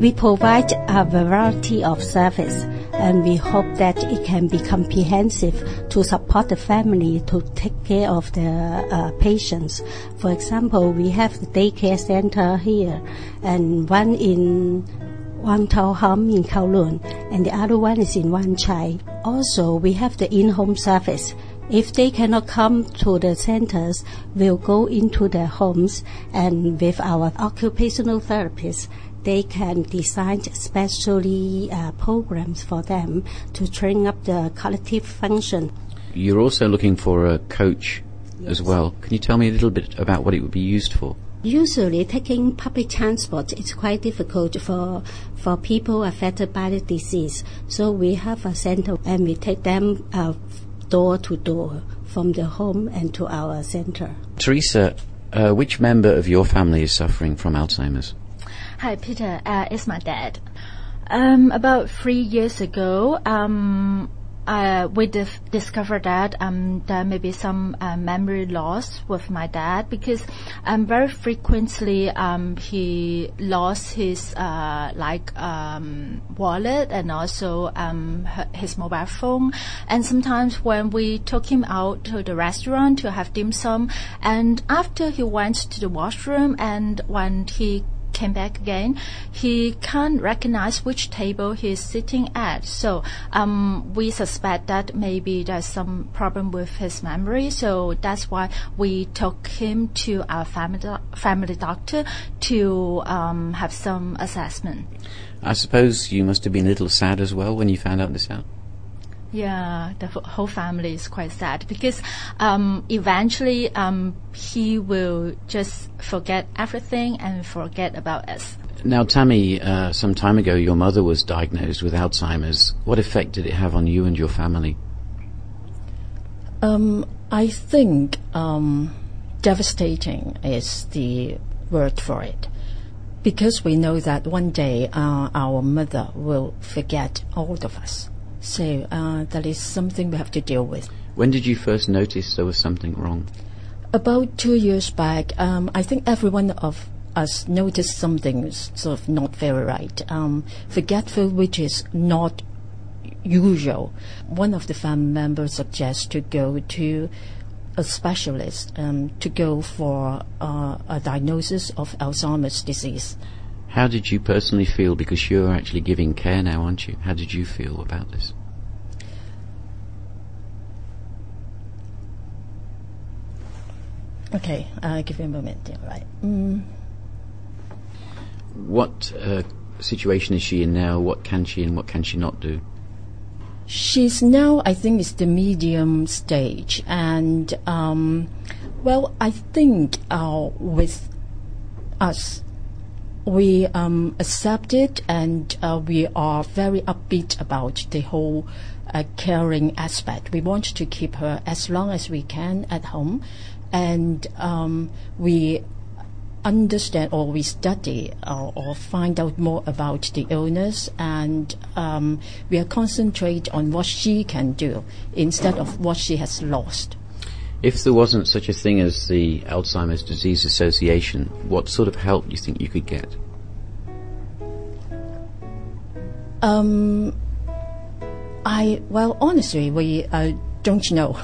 We provide a variety of service and we hope that it can be comprehensive to support the family to take care of the uh, patients. For example, we have the daycare center here and one in Wang Tau Hom in Kowloon and the other one is in Wan Chai. Also, we have the in-home service. If they cannot come to the centers, we'll go into their homes and with our occupational therapists, they can design specially uh, programs for them to train up the cognitive function. You're also looking for a coach yes. as well. Can you tell me a little bit about what it would be used for? Usually, taking public transport is quite difficult for for people affected by the disease. So we have a center and we take them uh, door to door from the home and to our center. Teresa, uh, which member of your family is suffering from Alzheimer's? Hi, Peter. Uh, it's my dad. Um, about three years ago, um, uh, we dif- discovered that um, there may be some uh, memory loss with my dad because um, very frequently um, he lost his uh, like um, wallet and also um, his mobile phone. And sometimes when we took him out to the restaurant to have dim sum, and after he went to the washroom and when he came back again, he can't recognize which table he's sitting at. So um, we suspect that maybe there's some problem with his memory. So that's why we took him to our family do- family doctor to um, have some assessment. I suppose you must have been a little sad as well when you found out this out. Yeah, the whole family is quite sad because um, eventually um, he will just forget everything and forget about us. Now, Tammy, uh, some time ago, your mother was diagnosed with Alzheimer's. What effect did it have on you and your family? Um, I think um, devastating is the word for it because we know that one day uh, our mother will forget all of us. So uh, that is something we have to deal with. When did you first notice there was something wrong? About two years back, um, I think everyone of us noticed something sort of not very right. Um, forgetful, which is not usual. One of the family members suggests to go to a specialist um, to go for uh, a diagnosis of Alzheimer's disease. How did you personally feel? Because you're actually giving care now, aren't you? How did you feel about this? Okay, I'll give you a moment. Yeah, right. Mm. What uh, situation is she in now? What can she and what can she not do? She's now, I think, it's the medium stage, and um, well, I think uh, with us we um, accept it and uh, we are very upbeat about the whole uh, caring aspect. We want to keep her as long as we can at home, and um, we understand or we study or, or, find out more about the illness, and um, we are concentrate on what she can do instead of what she has lost. If there wasn't such a thing as the Alzheimer's Disease Association, what sort of help do you think you could get? Um, I well, honestly, we uh, don't know.